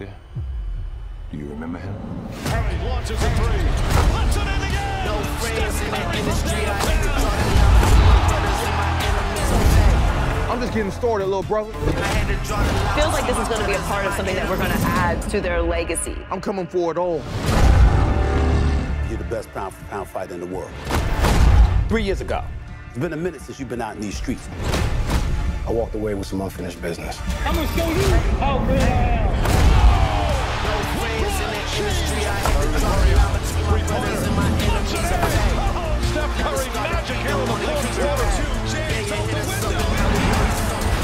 There? Do you remember him? Curry launches a three. Puts it in the air. No friends in the industry. I'm just getting started, little brother. feels like this is going to be a part of something that we're going to add to their legacy. I'm coming for it all. You're the best pound for pound fighter in the world. Three years ago, it's been a minute since you've been out in these streets. I walked away with some unfinished business. I'm gonna show you how great I am. Steph Curry magic here in the fourth quarter. James out the window.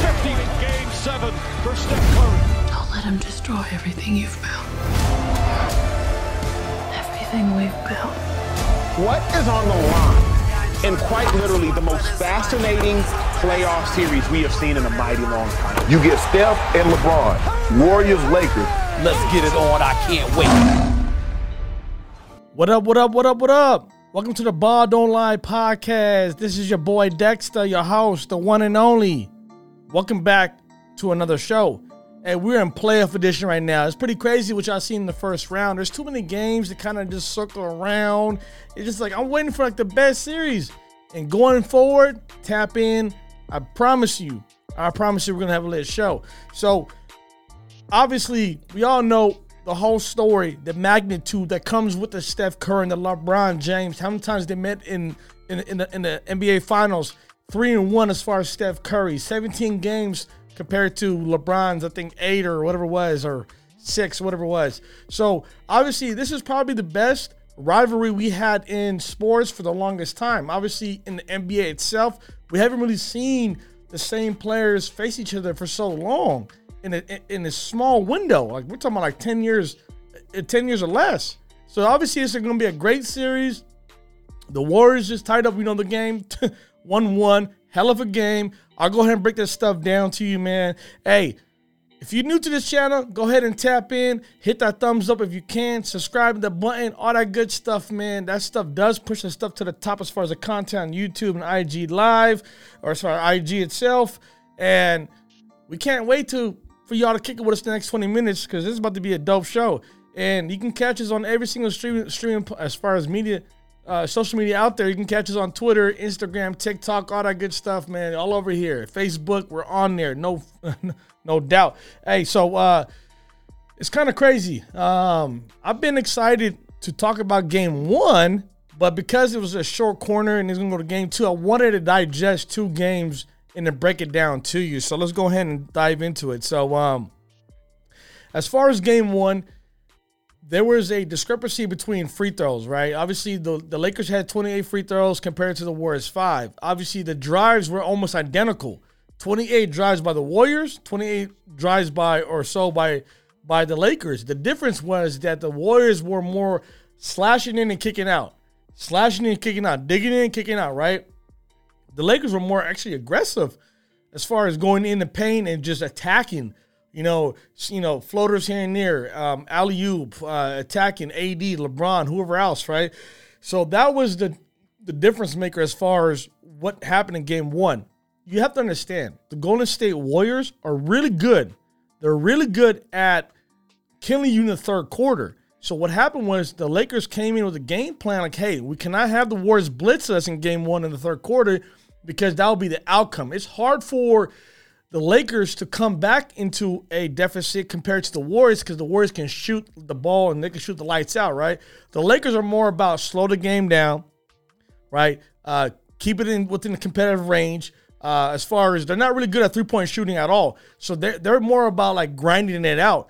50 game seven for Steph Curry. Don't let him destroy everything you've built. Everything we've built. What is on the line? In quite literally the most fascinating playoff series we have seen in a mighty long time. You get Steph and LeBron. Warriors, Lakers. Let's get it on. I can't wait. What up, what up, what up, what up? Welcome to the Ball Don't Lie podcast. This is your boy Dexter, your host, the one and only. Welcome back to another show. And we're in playoff edition right now. It's pretty crazy what y'all seen in the first round. There's too many games to kind of just circle around. It's just like I'm waiting for like the best series. And going forward, tap in. I promise you, I promise you we're gonna have a lit show. So obviously, we all know the whole story, the magnitude that comes with the Steph Curry and the LeBron James. How many times they met in in, in, the, in the NBA Finals? Three and one as far as Steph Curry. 17 games compared to LeBron's, I think eight or whatever it was, or six, whatever it was. So obviously, this is probably the best rivalry we had in sports for the longest time. Obviously, in the NBA itself, we haven't really seen the same players face each other for so long in a in a small window. Like we're talking about like 10 years, uh, 10 years or less. So obviously this is gonna be a great series. The Warriors just tied up, We know, the game. 1-1. Hell of a game. I'll go ahead and break this stuff down to you, man. Hey, if you're new to this channel, go ahead and tap in, hit that thumbs up if you can, subscribe the button, all that good stuff, man. That stuff does push the stuff to the top as far as the content on YouTube and IG Live, or as far IG itself. And we can't wait to for y'all to kick it with us the next 20 minutes because this is about to be a dope show. And you can catch us on every single stream, streaming as far as media, uh, social media out there. You can catch us on Twitter, Instagram, TikTok, all that good stuff, man. All over here, Facebook, we're on there. No, no doubt. Hey, so uh, it's kind of crazy. Um, I've been excited to talk about Game One, but because it was a short corner and it's gonna go to Game Two, I wanted to digest two games and to break it down to you. So let's go ahead and dive into it. So, um, as far as game one, there was a discrepancy between free throws, right? Obviously, the, the Lakers had 28 free throws compared to the Warriors five. Obviously, the drives were almost identical. 28 drives by the Warriors, 28 drives by or so by by the Lakers. The difference was that the Warriors were more slashing in and kicking out, slashing in and kicking out, digging in and kicking out, right? The Lakers were more actually aggressive as far as going in the paint and just attacking. You know, you know, floaters here and there, um, alley oop, uh, attacking AD, LeBron, whoever else, right? So that was the the difference maker as far as what happened in Game One. You have to understand the Golden State Warriors are really good. They're really good at killing you in the third quarter. So what happened was the Lakers came in with a game plan like, hey, we cannot have the Warriors blitz us in Game One in the third quarter because that will be the outcome. It's hard for the Lakers to come back into a deficit compared to the Warriors because the Warriors can shoot the ball and they can shoot the lights out, right? The Lakers are more about slow the game down, right? Uh, keep it in within the competitive range, Uh, as far as they're not really good at three point shooting at all, so they're they're more about like grinding it out.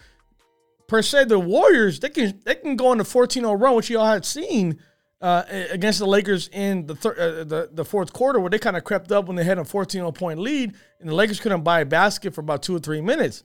Per se, the Warriors they can they can go on a 14-0 run, which you all had seen uh, against the Lakers in the, thir- uh, the the fourth quarter, where they kind of crept up when they had a 14-0 point lead, and the Lakers couldn't buy a basket for about two or three minutes.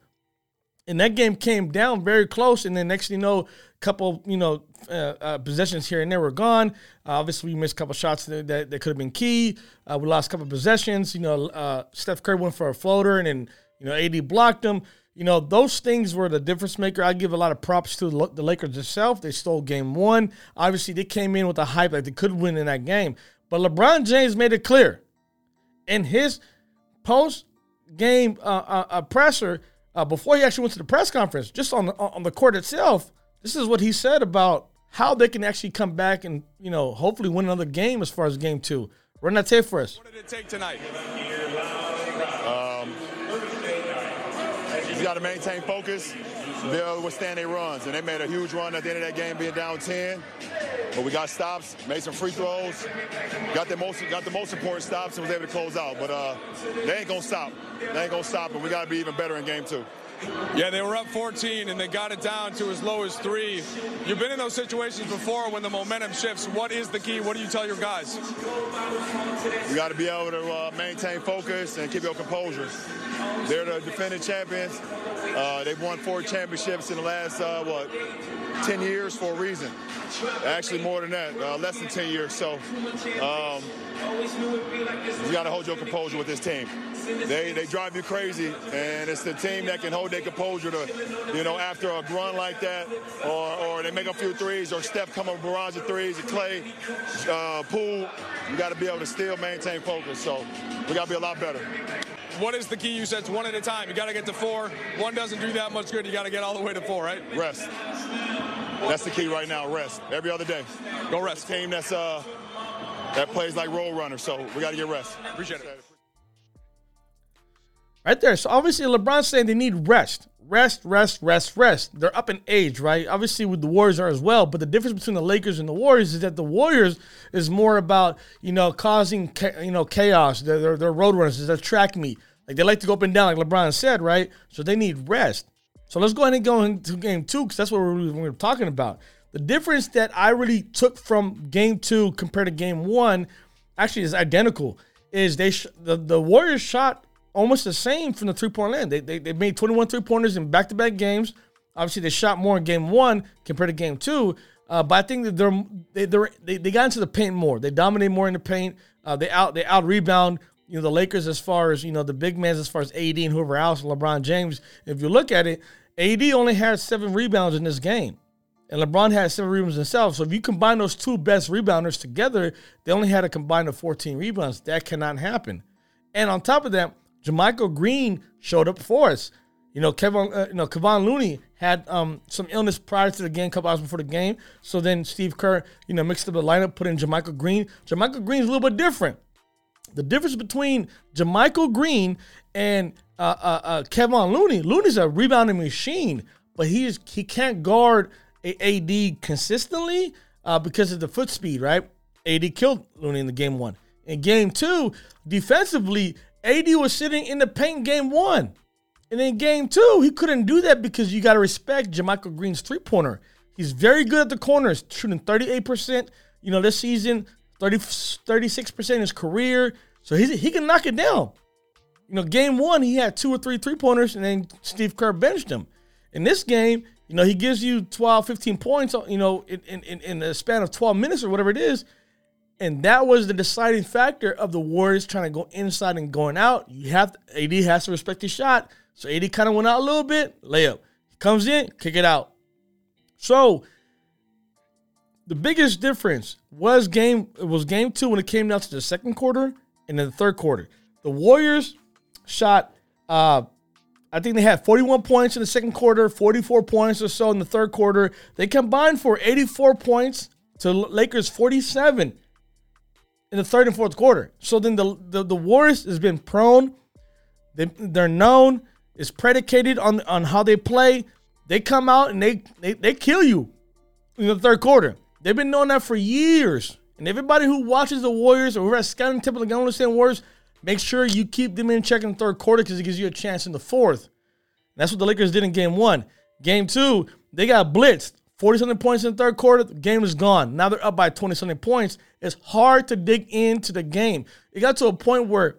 And that game came down very close, and then next thing you know, a couple you know uh, uh, possessions here and there were gone. Uh, obviously, we missed a couple shots that, that, that could have been key. Uh, we lost a couple possessions. You know, uh, Steph Curry went for a floater, and then you know AD blocked him. You know, those things were the difference maker. I give a lot of props to the Lakers itself. They stole game one. Obviously, they came in with a hype that they could win in that game. But LeBron James made it clear in his post game uh, uh, presser uh, before he actually went to the press conference, just on the, on the court itself. This is what he said about how they can actually come back and you know hopefully win another game as far as game two. Run that tape for us. What did it take tonight? Got to maintain focus, to withstand their runs. And they made a huge run at the end of that game, being down 10. But we got stops, made some free throws, got the most got the most important stops, and was able to close out. But uh, they ain't gonna stop. They ain't gonna stop, and we got to be even better in game two. Yeah, they were up 14 and they got it down to as low as three. You've been in those situations before when the momentum shifts. What is the key? What do you tell your guys? You got to be able to uh, maintain focus and keep your composure. They're the defending champions. Uh, they've won four championships in the last, uh, what, 10 years for a reason. Actually, more than that, uh, less than 10 years. So um, you got to hold your composure with this team. They, they drive you crazy, and it's the team that can hold their composure to, you know, after a run like that, or, or they make a few threes, or Steph come up barrage of threes, or Klay, uh, Poole. You got to be able to still maintain focus. So we got to be a lot better what is the key? You said it's one at a time. You got to get to four. One doesn't do that much good. You got to get all the way to four, right? Rest. That's the key right now. Rest every other day. Go rest. Team that's uh that plays like roll runner. So we got to get rest. Appreciate it. Right there. So obviously LeBron's saying they need rest. Rest, rest, rest, rest. They're up in age, right? Obviously, with the Warriors are as well. But the difference between the Lakers and the Warriors is that the Warriors is more about you know causing you know chaos. They're, they're, they're road runners. They're track meet. Like they like to go up and down, like LeBron said, right? So they need rest. So let's go ahead and go into game two because that's what we're, we're talking about. The difference that I really took from game two compared to game one actually is identical. Is they sh- the, the Warriors shot almost the same from the three point line. They, they, they made 21 three pointers in back to back games. Obviously, they shot more in game one compared to game two. Uh, but I think that they're they they're, they they got into the paint more. They dominate more in the paint. Uh, they out they out rebound. You know the Lakers as far as you know the big men as far as AD and whoever else, and LeBron James. If you look at it, AD only had seven rebounds in this game, and LeBron had seven rebounds himself. So if you combine those two best rebounders together, they only had a combined of 14 rebounds. That cannot happen. And on top of that, JaMychal Green showed up for us. You know, Kevin, uh, you know, Kevon Looney had um, some illness prior to the game, a couple hours before the game. So then Steve Kerr, you know, mixed up the lineup, put in JaMychal Green. JaMychal Green's a little bit different. The difference between JaMychal Green and uh, uh, uh, Kevon Looney, Looney's a rebounding machine, but he's he can't guard a AD consistently uh, because of the foot speed, right? AD killed Looney in the game one. In game two, defensively, AD was sitting in the paint game one. And in game two, he couldn't do that because you got to respect JaMychal Green's three pointer. He's very good at the corners, shooting 38%. You know, this season, 30, 36% his career. So he's, he can knock it down. You know, game one, he had two or three three pointers, and then Steve Kerr benched him. In this game, you know, he gives you 12, 15 points, you know, in, in, in the span of 12 minutes or whatever it is. And that was the deciding factor of the Warriors trying to go inside and going out. You have to, AD has to respect his shot. So AD kind of went out a little bit, layup. Comes in, kick it out. So the biggest difference was game was game two when it came down to the second quarter and then the third quarter. The Warriors shot uh I think they had 41 points in the second quarter, 44 points or so in the third quarter. They combined for 84 points to Lakers 47 in the third and fourth quarter. So then the the, the Warriors has been prone. They, they're known. It's predicated on on how they play. They come out and they they, they kill you in the third quarter. They've been knowing that for years. And everybody who watches the Warriors or who has scouting tip of the Golden State Warriors Make sure you keep them in check in the third quarter because it gives you a chance in the fourth. That's what the Lakers did in game one. Game two, they got blitzed. 40 something points in the third quarter, the game is gone. Now they're up by 20 something points. It's hard to dig into the game. It got to a point where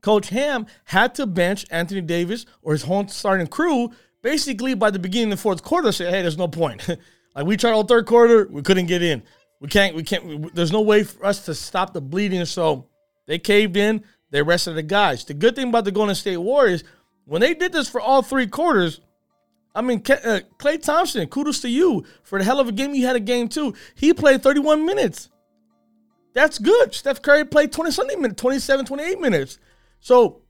Coach Ham had to bench Anthony Davis or his whole starting crew basically by the beginning of the fourth quarter say, hey, there's no point. like we tried all third quarter, we couldn't get in. We can't, we can't, we, there's no way for us to stop the bleeding. So they caved in, they rested the guys. The good thing about the Golden State Warriors, when they did this for all three quarters, I mean, uh, Klay Thompson, kudos to you for the hell of a game you had a game too. He played 31 minutes. That's good. Steph Curry played 20 something minutes, 27, 28 minutes. So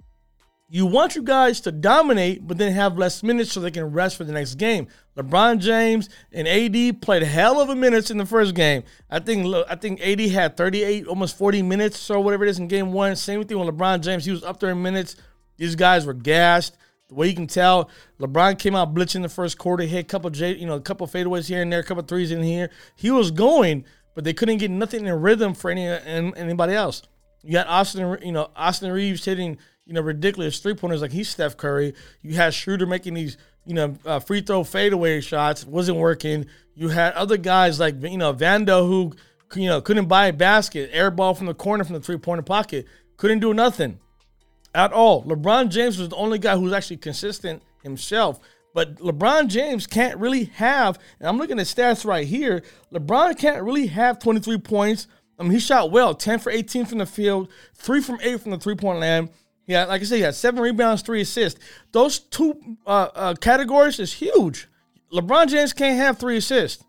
you want you guys to dominate, but then have less minutes so they can rest for the next game. LeBron James and AD played hell of a minutes in the first game. I think I think AD had 38, almost 40 minutes or whatever it is in game one. Same thing with LeBron James. He was up there in minutes. These guys were gassed. The way you can tell, LeBron came out blitzing the first quarter, hit a couple J, you know, a couple fadeaways here and there, a couple threes in here. He was going, but they couldn't get nothing in rhythm for any anybody else. You got Austin, you know, Austin Reeves hitting, you know, ridiculous three pointers like he's Steph Curry. You had Schroeder making these, you know, uh, free throw fadeaway shots, wasn't working. You had other guys like, you know, Vando who, you know, couldn't buy a basket, air ball from the corner from the three pointer pocket, couldn't do nothing at all. LeBron James was the only guy who was actually consistent himself. But LeBron James can't really have, and I'm looking at stats right here. LeBron can't really have 23 points. I mean, he shot well 10 for 18 from the field, 3 from 8 from the three point land. Yeah, like I said, he had seven rebounds, three assists. Those two uh, uh, categories is huge. LeBron James can't have three assists.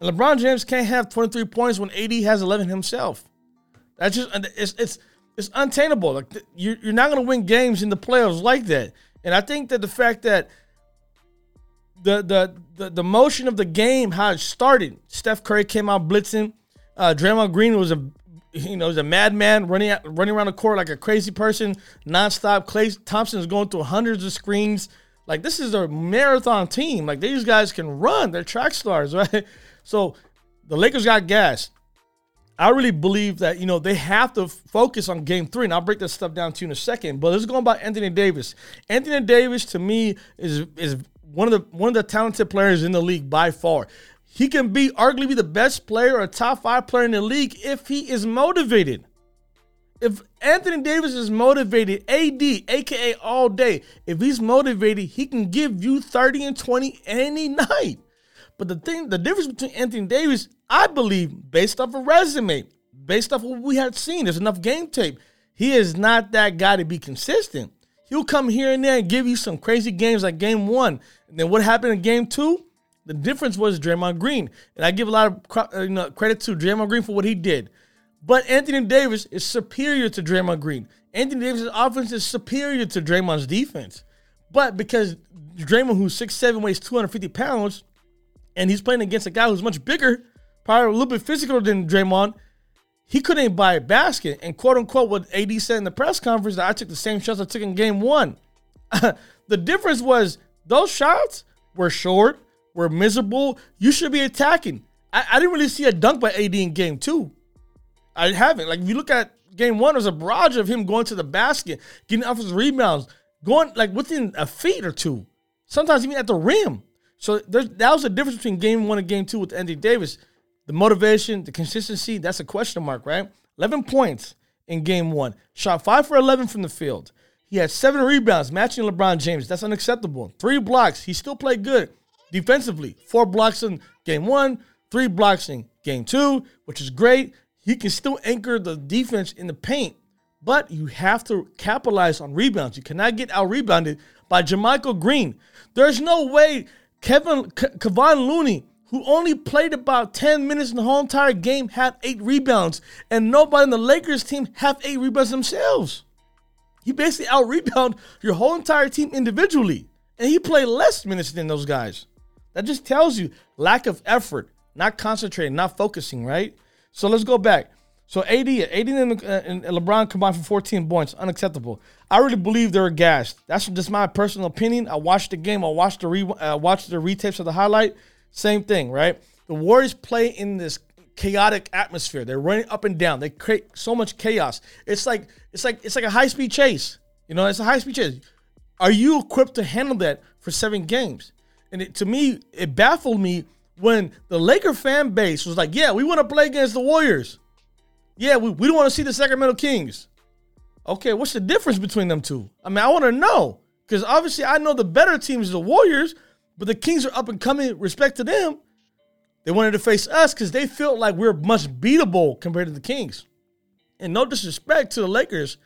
And LeBron James can't have 23 points when AD has 11 himself. That's just, it's, it's, it's untenable. Like you're, you're not going to win games in the playoffs like that. And I think that the fact that the the the, the motion of the game how it started, Steph Curry came out blitzing. Uh, Draymond Green was a you know was a madman running out, running around the court like a crazy person nonstop. Klay Thompson is going through hundreds of screens. Like this is a marathon team. Like these guys can run. They're track stars, right? So the Lakers got gas. I really believe that you know they have to focus on Game Three, and I'll break this stuff down to you in a second. But let's go about Anthony Davis. Anthony Davis to me is is one of the one of the talented players in the league by far. He can be arguably the best player or top five player in the league if he is motivated. If Anthony Davis is motivated, AD, aka all day, if he's motivated, he can give you 30 and 20 any night. But the thing, the difference between Anthony Davis, I believe, based off a resume, based off what we had seen, there's enough game tape. He is not that guy to be consistent. He'll come here and there and give you some crazy games like game one. And then what happened in game two? The difference was Draymond Green. And I give a lot of uh, you know, credit to Draymond Green for what he did. But Anthony Davis is superior to Draymond Green. Anthony Davis' offense is superior to Draymond's defense. But because Draymond, who's 6'7, weighs 250 pounds, and he's playing against a guy who's much bigger, probably a little bit physical than Draymond. He couldn't buy a basket. And quote unquote, what AD said in the press conference that I took the same shots I took in game one. the difference was those shots were short, were miserable. You should be attacking. I, I didn't really see a dunk by AD in game two. I haven't. Like if you look at game one, there's a barrage of him going to the basket, getting off his rebounds, going like within a feet or two. Sometimes even at the rim. So that was the difference between game one and game two with Andy Davis. The motivation, the consistency, that's a question mark, right? 11 points in game one. Shot five for 11 from the field. He had seven rebounds, matching LeBron James. That's unacceptable. Three blocks. He still played good defensively. Four blocks in game one, three blocks in game two, which is great. He can still anchor the defense in the paint, but you have to capitalize on rebounds. You cannot get out rebounded by JaMychal Green. There's no way Kevin Kevon Looney, who only played about 10 minutes in the whole entire game, had eight rebounds, and nobody in the Lakers team have eight rebounds themselves. He basically out rebound your whole entire team individually, and he played less minutes than those guys. That just tells you lack of effort, not concentrating, not focusing, right? So let's go back. So AD, AD and, uh, and LeBron combined for 14 points, unacceptable. I really believe they were gassed. That's just my personal opinion. I watched the game. I watched the re, uh, watched the retakes of the highlight. Same thing, right? The Warriors play in this chaotic atmosphere. They're running up and down. They create so much chaos. It's like it's like it's like a high speed chase. You know, it's a high speed chase. Are you equipped to handle that for seven games? And it, to me, it baffled me when the Laker fan base was like, "Yeah, we want to play against the Warriors. Yeah, we, we don't want to see the Sacramento Kings." Okay, what's the difference between them two? I mean, I want to know because obviously I know the better team is the Warriors, but the Kings are up and coming. Respect to them. They wanted to face us because they felt like we are much beatable compared to the Kings. And no disrespect to the Lakers,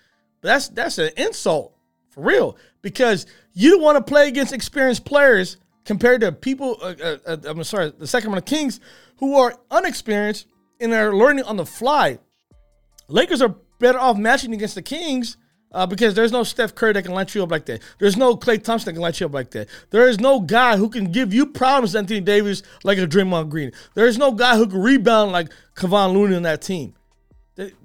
but that's that's an insult for real because you want to play against experienced players compared to people. Uh, uh, uh, I'm sorry, the Sacramento Kings who are unexperienced and are learning on the fly. Lakers are better off matching against the Kings uh, because there's no Steph Curry that can light you up like that. There's no Klay Thompson that can light you up like that. There is no guy who can give you problems, Anthony Davis, like a Draymond Green. There is no guy who can rebound like Kevon Looney on that team.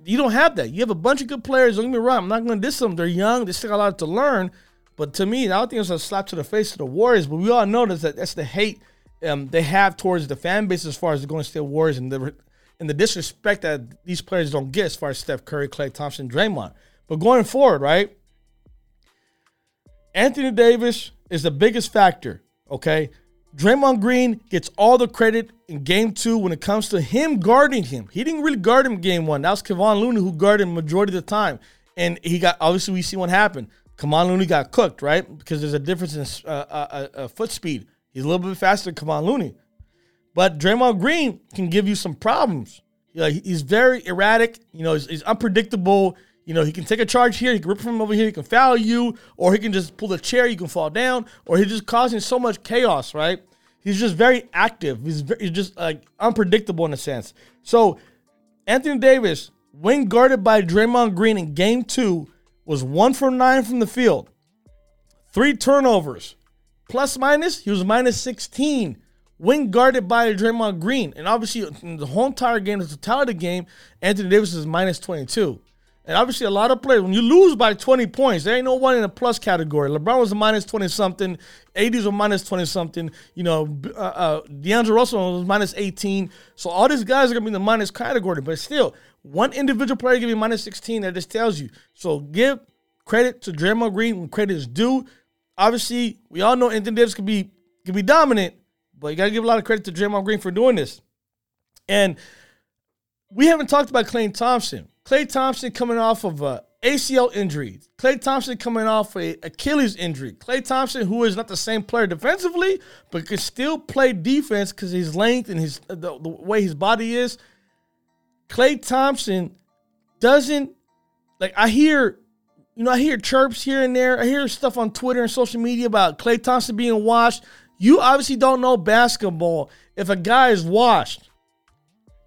You don't have that. You have a bunch of good players. Don't get me wrong. I'm not going to diss them. They're young. They still got a lot to learn. But to me, I don't think it was a slap to the face of the Warriors. But we all know that that's the hate um, they have towards the fan base as far as the Golden State Warriors and the and the disrespect that these players don't get as far as Steph Curry, Klay Thompson, Draymond. But going forward, right? Anthony Davis is the biggest factor, okay? Draymond Green gets all the credit in game two when it comes to him guarding him. He didn't really guard him game one. That was Kevon Looney who guarded him majority of the time. And he got, obviously, we see what happened. Kevon Looney got cooked, right? Because there's a difference in uh, uh, uh, uh, foot speed. He's a little bit faster than Kevon Looney. But Draymond Green can give you some problems. You know, he's very erratic. You know, he's, he's unpredictable. You know, he can take a charge here, he can rip from over here, he can foul you, or he can just pull the chair, you can fall down, or he's just causing so much chaos, right? He's just very active. He's, very, he's just like unpredictable in a sense. So, Anthony Davis, when guarded by Draymond Green in game two, was one for nine from the field, three turnovers, plus minus, he was minus 16 when guarded by Draymond Green. And obviously, the whole entire game, the totality of the game, Anthony Davis is minus 22. And obviously, a lot of players, when you lose by 20 points, there ain't no one in the plus category. LeBron was a minus 20 something, AD's a minus 20 something. You know, uh, uh, D'Angelo Russell was minus 18. So all these guys are going to be in the minus category. But still, one individual player give minus 16, that just tells you. So give credit to Draymond Green when credit is due. Obviously, we all know Anthony Davis can be can be dominant, but you got to give a lot of credit to Draymond Green for doing this. And we haven't talked about Klay Thompson. Klay Thompson coming off of uh, a ACL injury. Klay Thompson coming off a Achilles injury. Klay Thompson, who is not the same player defensively, but can still play defense because his length and his uh, the, the way his body is. Klay Thompson doesn't like. I hear, you know, I hear chirps here and there. I hear stuff on Twitter and social media about Klay Thompson being washed. You obviously don't know basketball. If a guy is washed,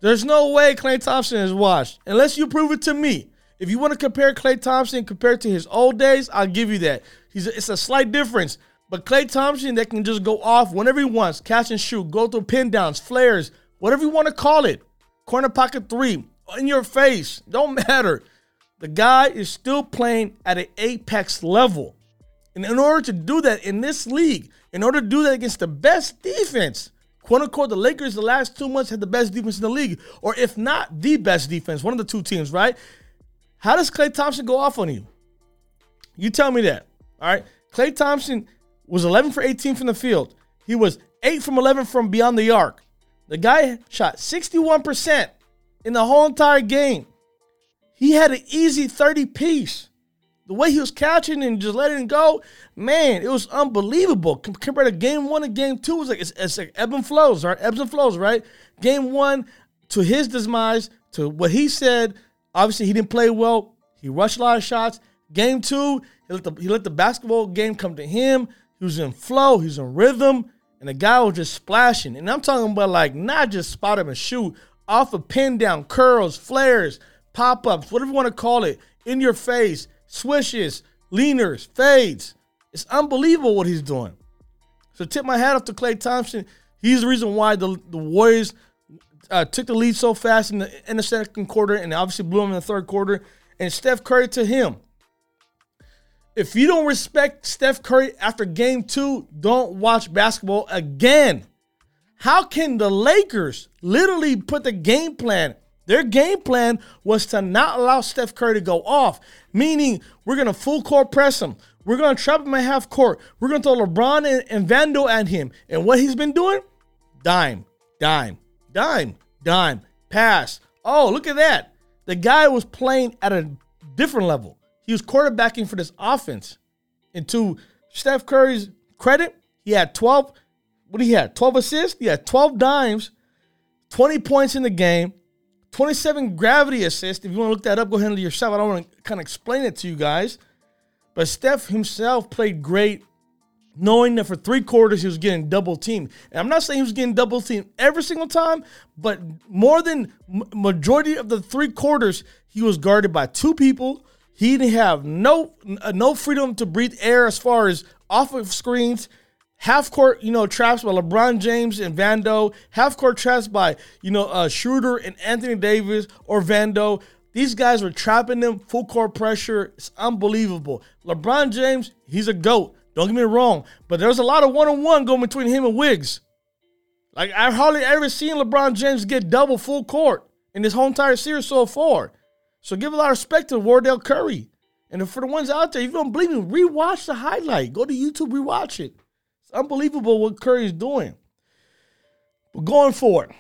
there's no way Klay Thompson is washed unless you prove it to me. If you want to compare Klay Thompson compared to his old days, I'll give you that. He's a, it's a slight difference. But Klay Thompson that can just go off whenever he wants, catch and shoot, go through pin downs, flares, whatever you want to call it. Corner pocket three, in your face, don't matter. The guy is still playing at an apex level. And in order to do that in this league, in order to do that against the best defense, quote unquote, the Lakers the last two months had the best defense in the league, or if not the best defense, one of the two teams, right? How does Klay Thompson go off on you? You tell me that. All right. Klay Thompson was 11 for 18 from the field. He was 8 from 11 from beyond the arc. The guy shot 61% in the whole entire game. He had an easy 30 piece the way he was catching and just letting it go, man, it was unbelievable. Compared to game one and game two, it was like it's, it's like ebb and flows, right? Ebbs and flows, right? Game one, to his demise, to what he said, obviously he didn't play well. He rushed a lot of shots. Game two, he let the, he let the basketball game come to him. He was in flow, he was in rhythm, and the guy was just splashing. And I'm talking about like not just spot him and shoot, off of pin down, curls, flares, pop ups, whatever you want to call it, in your face swishes, leaners, fades. It's unbelievable what he's doing. So tip my hat off to Klay Thompson. He's the reason why the, the Warriors uh, took the lead so fast in the, in the second quarter and obviously blew him in the third quarter. And Steph Curry to him. If you don't respect Steph Curry after game two, don't watch basketball again. How can the Lakers literally put the game plan? Their game plan was to not allow Steph Curry to go off, meaning we're going to full court press him. We're going to trap him at half court. We're going to throw LeBron and, and Vando at him. And what he's been doing? Dime, dime, dime, dime, pass. Oh, look at that. The guy was playing at a different level. He was quarterbacking for this offense. And to Steph Curry's credit, he had 12, what he have? 12 assists? He had 12 dimes, 20 points in the game, 27 gravity assist. If you want to look that up, go ahead and do yourself. I don't want to kind of explain it to you guys. But Steph himself played great, knowing that for three quarters he was getting double teamed. And I'm not saying he was getting double teamed every single time, but more than majority of the three quarters, he was guarded by two people. He didn't have no uh, no freedom to breathe air as far as off of screens half court, you know, traps by LeBron James and Vando, half court traps by, you know, uh, Schroeder and Anthony Davis or Vando. These guys were trapping them, full court pressure. It's unbelievable. LeBron James, he's a GOAT. Don't get me wrong, but there's a lot of one on one going between him and Wiggs. Like, I've hardly ever seen LeBron James get double full court in this whole entire series so far. So give a lot of respect to Wardell Curry. And for the ones out there, if you don't believe me, rewatch the highlight. Go to YouTube, rewatch it unbelievable what Curry's doing. But going forward,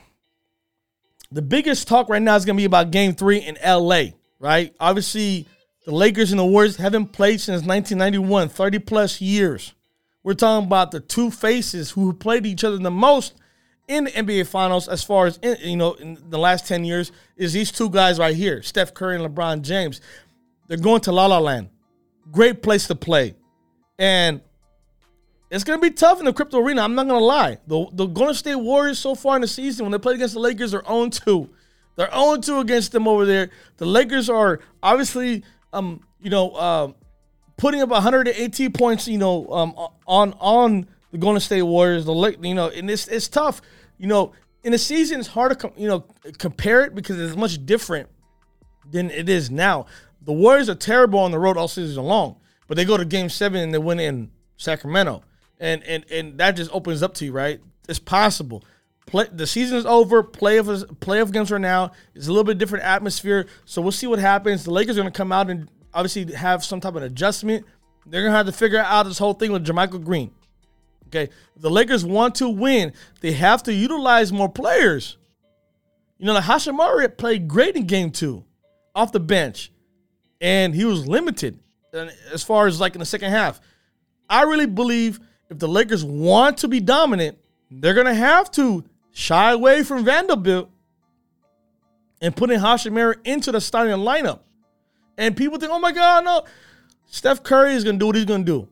the biggest talk right now is going to be about game three in LA, right? Obviously, the Lakers and the Warriors haven't played since 1991, 30 plus years. We're talking about the two faces who played each other the most in the NBA Finals, as far as in, you know, in the last 10 years, is these two guys right here, Steph Curry and LeBron James. They're going to La La Land. Great place to play. And it's gonna be tough in the crypto arena. I'm not gonna lie. The the Golden State Warriors so far in the season, when they played against the Lakers, they're 0-2. They're 0-2 against them over there. The Lakers are obviously um, you know, uh, putting up 118 points, you know, um, on on the Golden State Warriors. The you know, and it's it's tough. You know, in the season, it's hard to com- you know compare it because it's much different than it is now. The Warriors are terrible on the road all season long, but they go to Game Seven and they win in Sacramento and and and that just opens up to you, right? It's possible. Play, the season is over. Playoff playoff games are now. It's a little bit different atmosphere. So we'll see what happens. The Lakers are going to come out and obviously have some type of adjustment. They're going to have to figure out this whole thing with JaMychal Green. Okay, the Lakers want to win, they have to utilize more players. You know, like Hachimura played great in Game Two, off the bench, and he was limited uh, as far as like in the second half. I really believe if the Lakers want to be dominant, they're going to have to shy away from Vanderbilt and put in Hachimura into the starting lineup. And people think, oh my God, no. Steph Curry is going to do what he's going to do.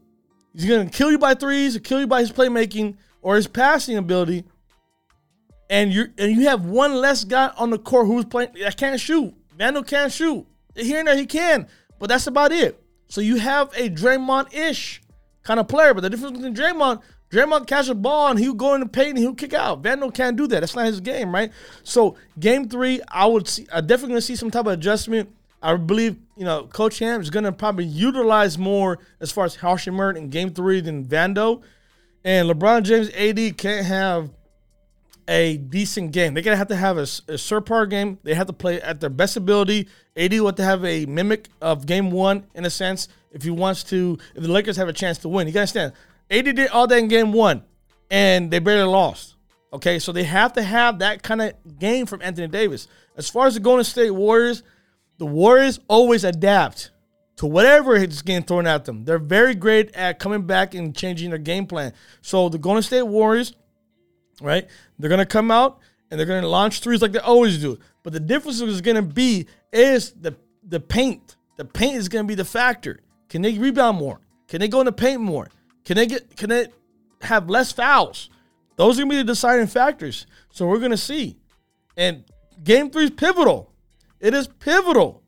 He's going to kill you by threes, kill you by his playmaking or his passing ability. And you and you have one less guy on the court who's playing that can't shoot. Vando can't shoot. Here and there he can, but that's about it. So you have a Draymond-ish kind of player. But the difference between Draymond, Draymond catch a ball and he'll go in the paint and he'll kick out. Vando can't do that. That's not his game, right? So game three, I would see, I definitely gonna see some type of adjustment. I believe you know Coach Ham is gonna probably utilize more as far as Hachimura in game three than Vando. And LeBron James, AD can't have a decent game. They're gonna have to have a, a subpar game. They have to play at their best ability. AD will have to have a mimic of game one in a sense if he wants to. If the Lakers have a chance to win, you gotta understand. AD did all that in game one, and they barely lost. Okay, so they have to have that kind of game from Anthony Davis. As far as the Golden State Warriors, the Warriors always adapt to whatever is getting thrown at them. They're very great at coming back and changing their game plan. So the Golden State Warriors, right? They're gonna come out and they're gonna launch threes like they always do. But the difference is gonna be is the the paint. The paint is gonna be the factor. Can they rebound more? Can they go in the paint more? Can they get can they have less fouls? Those are gonna be the deciding factors. So we're gonna see. And game three is pivotal. It is pivotal.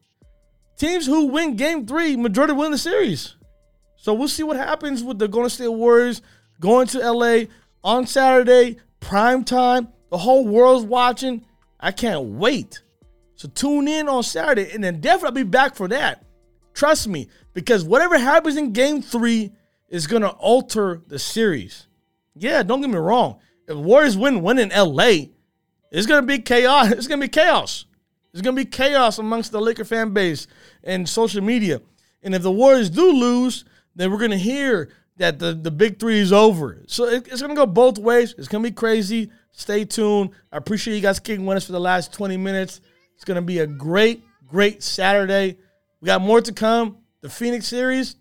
Teams who win game three, majority win the series. So we'll see what happens with the Golden State Warriors going to LA on Saturday, prime time. The whole world's watching. I can't wait. So tune in on Saturday and then definitely be back for that. Trust me, because whatever happens in game three is going to alter the series. Yeah, don't get me wrong. if Warriors win win in LA, it's gonna be chaos. It's gonna be chaos. It's gonna be chaos amongst the Laker fan base and social media. And if the Warriors do lose, then we're gonna hear that the, the big three is over. So it, it's gonna go both ways. It's gonna be crazy. Stay tuned. I appreciate you guys kicking with us for the last 20 minutes. It's gonna be a great, great Saturday. We got more to come. The Phoenix series.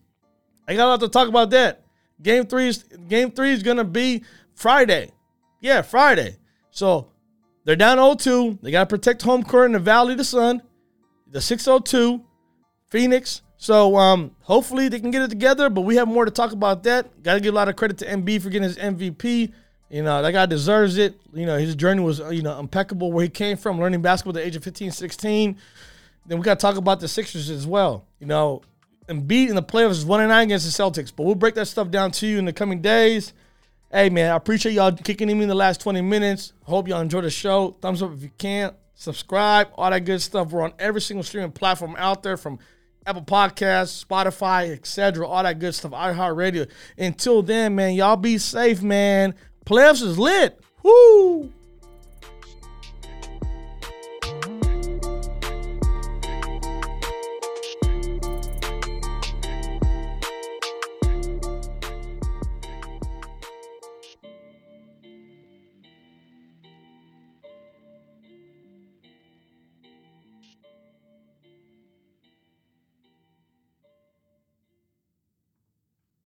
I got a lot to talk about that. Game three is game three is gonna be Friday. Yeah, Friday. So they're down 0-2. They gotta protect home court in the Valley of the Sun. The 602, Phoenix. So um, hopefully they can get it together, but we have more to talk about that. Got to give a lot of credit to Embiid for getting his MVP. You know, that guy deserves it. You know, his journey was, you know, impeccable where he came from, learning basketball at the age of 15, 16. Then we got to talk about the Sixers as well. You know, Embiid in the playoffs is 1 and 9 against the Celtics, but we'll break that stuff down to you in the coming days. Hey, man, I appreciate y'all kicking in me in the last 20 minutes. Hope y'all enjoy the show. Thumbs up if you can. Subscribe, all that good stuff. We're on every single streaming platform out there from Apple Podcasts, Spotify, etc. All that good stuff. iHeartRadio. Until then, man, y'all be safe, man. Playoffs is lit. Woo!